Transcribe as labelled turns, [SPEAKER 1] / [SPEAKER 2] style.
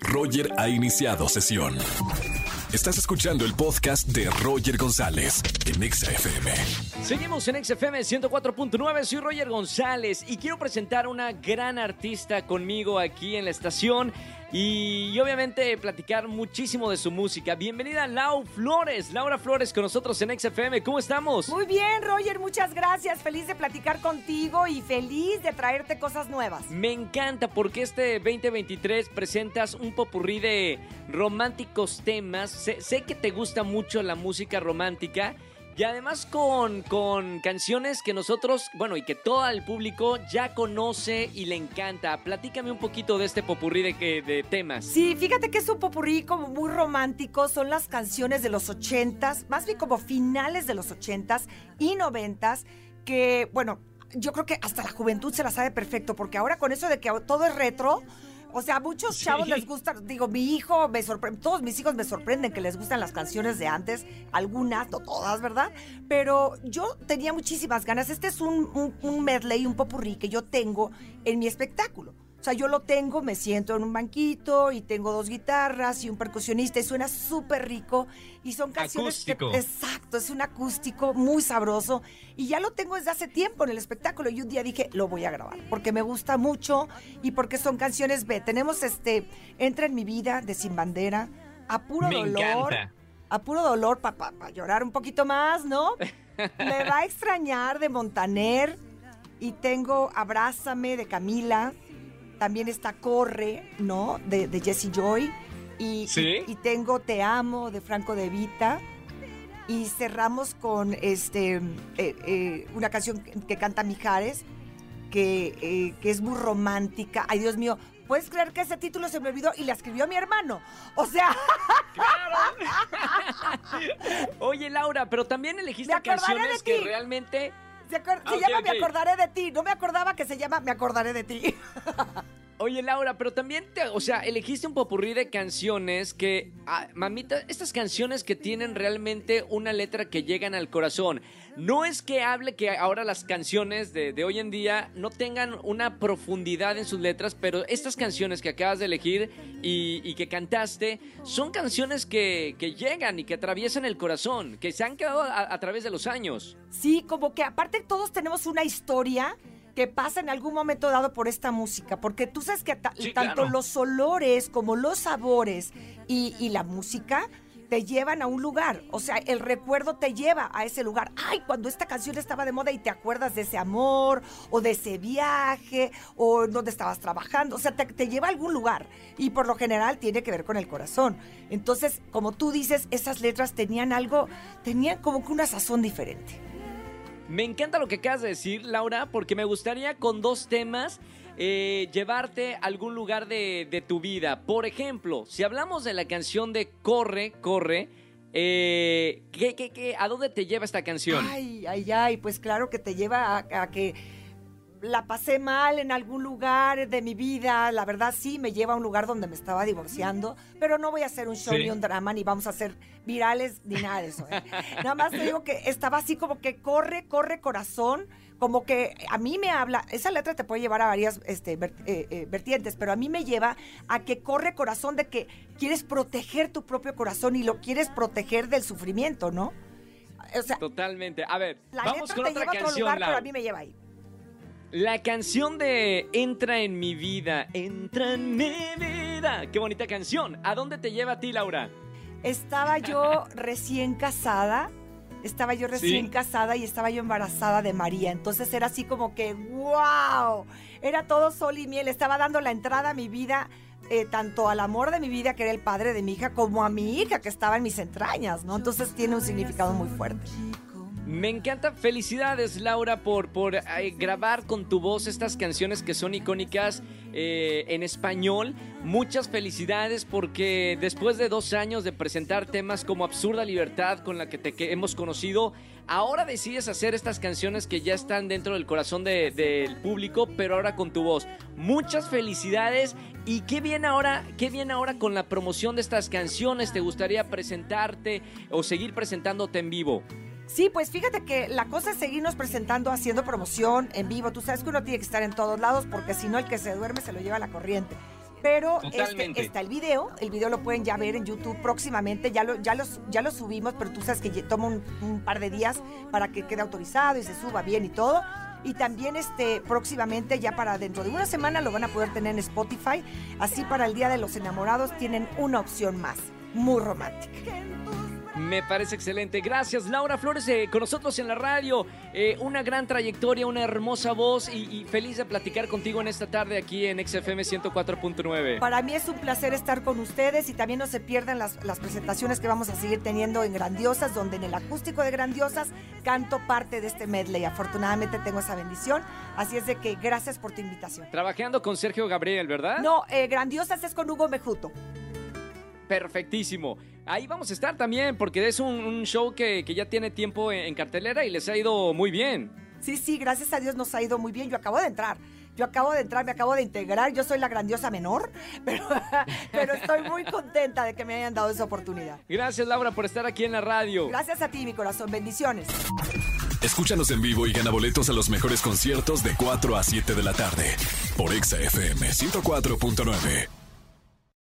[SPEAKER 1] Roger ha iniciado sesión. Estás escuchando el podcast de Roger González en XFM.
[SPEAKER 2] Seguimos en XFM 104.9, soy Roger González y quiero presentar a una gran artista conmigo aquí en la estación y, y obviamente platicar muchísimo de su música. Bienvenida Lau Flores, Laura Flores con nosotros en XFM, ¿cómo estamos?
[SPEAKER 3] Muy bien, Roger, muchas gracias. Feliz de platicar contigo y feliz de traerte cosas nuevas.
[SPEAKER 2] Me encanta porque este 2023 presentas un popurrí de románticos temas. Sé, que te gusta mucho la música romántica. Y además con, con canciones que nosotros, bueno, y que todo el público ya conoce y le encanta. Platícame un poquito de este popurrí de, que- de temas.
[SPEAKER 3] Sí, fíjate que es un popurrí como muy romántico. Son las canciones de los ochentas, más bien como finales de los ochentas y noventas, que, bueno, yo creo que hasta la juventud se la sabe perfecto, porque ahora con eso de que todo es retro, o sea, a muchos
[SPEAKER 2] Sí.
[SPEAKER 3] chavos les gusta, digo, mi hijo me sorprende, todos mis hijos me sorprenden que les gustan las canciones de antes, algunas, no todas, ¿verdad? Pero yo tenía muchísimas ganas. Este es un, un, un medley, un popurrí que yo tengo en mi espectáculo. O sea, yo lo tengo, me siento en un banquito y tengo dos guitarras y un percusionista y suena súper rico. Y son canciones que-
[SPEAKER 2] Acústico.
[SPEAKER 3] exacto, es un acústico muy sabroso. Y ya lo tengo desde hace tiempo en el espectáculo. Y un día dije, lo voy a grabar, porque me gusta mucho y porque son canciones B. Tenemos este, Entra en mi vida de Sin Bandera, a puro
[SPEAKER 2] Me
[SPEAKER 3] dolor.
[SPEAKER 2] encanta.
[SPEAKER 3] A puro dolor para llorar un poquito más, ¿no? me va a extrañar de Montaner. Y tengo Abrázame de Camila. También está Corre, ¿no? De, de Jesse Joy. Y,
[SPEAKER 2] Sí.
[SPEAKER 3] y, y tengo Te Amo de Franco de Vita. Y cerramos con este eh, eh, una canción que, que canta Mijares, que, eh, que es muy romántica. Ay, Dios mío, ¿puedes creer que ese título se me olvidó y la escribió mi hermano? O sea,
[SPEAKER 2] Oye Laura, pero también elegiste canciones que realmente...
[SPEAKER 3] se, acuer-
[SPEAKER 2] Ah,
[SPEAKER 3] se llama. Me acordaré de ti. No me acordaba que se llama Me acordaré de ti.
[SPEAKER 2] Oye Laura, pero también te, o sea, elegiste un popurrí de canciones que, ah, mamita, estas canciones que tienen realmente una letra que llegan al corazón. No es que hable que ahora las canciones de, de hoy en día no tengan una profundidad en sus letras, pero estas canciones que acabas de elegir y, que cantaste son canciones que, que llegan y que atraviesan el corazón, que se han quedado a través de los años.
[SPEAKER 3] Sí, como que aparte todos tenemos una historia que pasa en algún momento dado por esta música, porque tú sabes que ta-
[SPEAKER 2] Sí,
[SPEAKER 3] tanto
[SPEAKER 2] claro.
[SPEAKER 3] los olores como los sabores y, y la música te llevan a un lugar, o sea, el recuerdo te lleva a ese lugar. Ay, cuando esta canción estaba de moda y te acuerdas de ese amor o de ese viaje o donde estabas trabajando, o sea, te, te lleva a algún lugar y por lo general tiene que ver con el corazón. Entonces, como tú dices, esas letras tenían algo, tenían como que una sazón diferente.
[SPEAKER 2] Me encanta lo que acabas de decir, Laura, porque me gustaría con dos temas eh, llevarte a algún lugar de, de tu vida. Por ejemplo, si hablamos de la canción de Corre, Corre, eh, ¿qué, qué, qué- a dónde te lleva esta canción?
[SPEAKER 3] Ay, ay, ay, pues claro que te lleva a que la pasé mal en algún lugar de mi vida. La verdad sí, me lleva a un lugar donde me estaba divorciando, pero no voy a hacer un show
[SPEAKER 2] Sí.
[SPEAKER 3] ni un drama, ni vamos a hacer virales, ni nada de eso. ¿eh? Nada más te digo que estaba así como que corre, corre corazón, como que a mí me habla, esa letra te puede llevar a varias este, eh, eh, vertientes, pero a mí me lleva a que corre corazón de que quieres proteger tu propio corazón y lo quieres proteger del sufrimiento, ¿no? O sea,
[SPEAKER 2] Totalmente. A ver,
[SPEAKER 3] la
[SPEAKER 2] vamos
[SPEAKER 3] letra
[SPEAKER 2] con
[SPEAKER 3] te
[SPEAKER 2] otra
[SPEAKER 3] lleva a otro
[SPEAKER 2] canción,
[SPEAKER 3] lugar,
[SPEAKER 2] Lau.
[SPEAKER 3] pero a mí me lleva ahí.
[SPEAKER 2] La canción de Entra en mi vida, entra en mi vida. Qué bonita canción. ¿A dónde te lleva a ti, Laura?
[SPEAKER 3] Estaba yo recién casada, estaba yo recién
[SPEAKER 2] Sí.
[SPEAKER 3] casada y estaba yo embarazada de María. Entonces era así como que, wow, era todo sol y miel. Estaba dando la entrada a mi vida, eh, tanto al amor de mi vida, que era el padre de mi hija, como a mi hija, que estaba en mis entrañas, ¿no? Entonces tiene un significado muy fuerte.
[SPEAKER 2] Me encanta. Felicidades, Laura, por, por eh, grabar con tu voz estas canciones que son icónicas eh, en español. Muchas felicidades porque después de dos años de presentar temas como Absurda Libertad, con la que te que hemos conocido, ahora decides hacer estas canciones que ya están dentro del corazón de- del público, pero ahora con tu voz. Muchas felicidades y qué bien ahora, qué bien ahora con la promoción de estas canciones. ¿Te gustaría presentarte o seguir presentándote en vivo?
[SPEAKER 3] Sí, pues fíjate que la cosa es seguirnos presentando, haciendo promoción en vivo. Tú sabes que uno tiene que estar en todos lados porque si no el que se duerme se lo lleva la corriente. Pero este, está el video, el video lo pueden ya ver en YouTube próximamente, ya lo, ya los, ya lo subimos, pero tú sabes que toma un, un par de días para que quede autorizado y se suba bien y todo. Y también este próximamente, ya para dentro de una semana, lo van a poder tener en Spotify. Así para el Día de los Enamorados tienen una opción más, muy romántica.
[SPEAKER 2] Me parece excelente. Gracias, Laura Flores, eh, con nosotros en la radio. Eh, una gran trayectoria, una hermosa voz y, y feliz de platicar contigo en esta tarde aquí en XFM 104.9.
[SPEAKER 3] Para mí es un placer estar con ustedes y también no se pierdan las, las presentaciones que vamos a seguir teniendo en Grandiosas, donde en el acústico de Grandiosas canto parte de este medley. Afortunadamente tengo esa bendición, así es de que gracias por tu invitación.
[SPEAKER 2] Trabajando con Sergio Gabriel, ¿verdad?
[SPEAKER 3] No, eh, Grandiosas es con Hugo Mejuto.
[SPEAKER 2] Perfectísimo. Ahí vamos a estar también, porque es un, un show que, que ya tiene tiempo en, en cartelera y les ha ido muy bien.
[SPEAKER 3] Sí, sí, gracias a Dios nos ha ido muy bien. Yo acabo de entrar. Yo acabo de entrar, me acabo de integrar. Yo soy la grandiosa menor, pero, pero estoy muy contenta de que me hayan dado esa oportunidad.
[SPEAKER 2] Gracias, Laura, por estar aquí en la radio.
[SPEAKER 3] Gracias a ti, mi corazón. Bendiciones.
[SPEAKER 1] Escúchanos en vivo y gana boletos a los mejores conciertos de 4 a 7 de la tarde por Exa FM 104.9.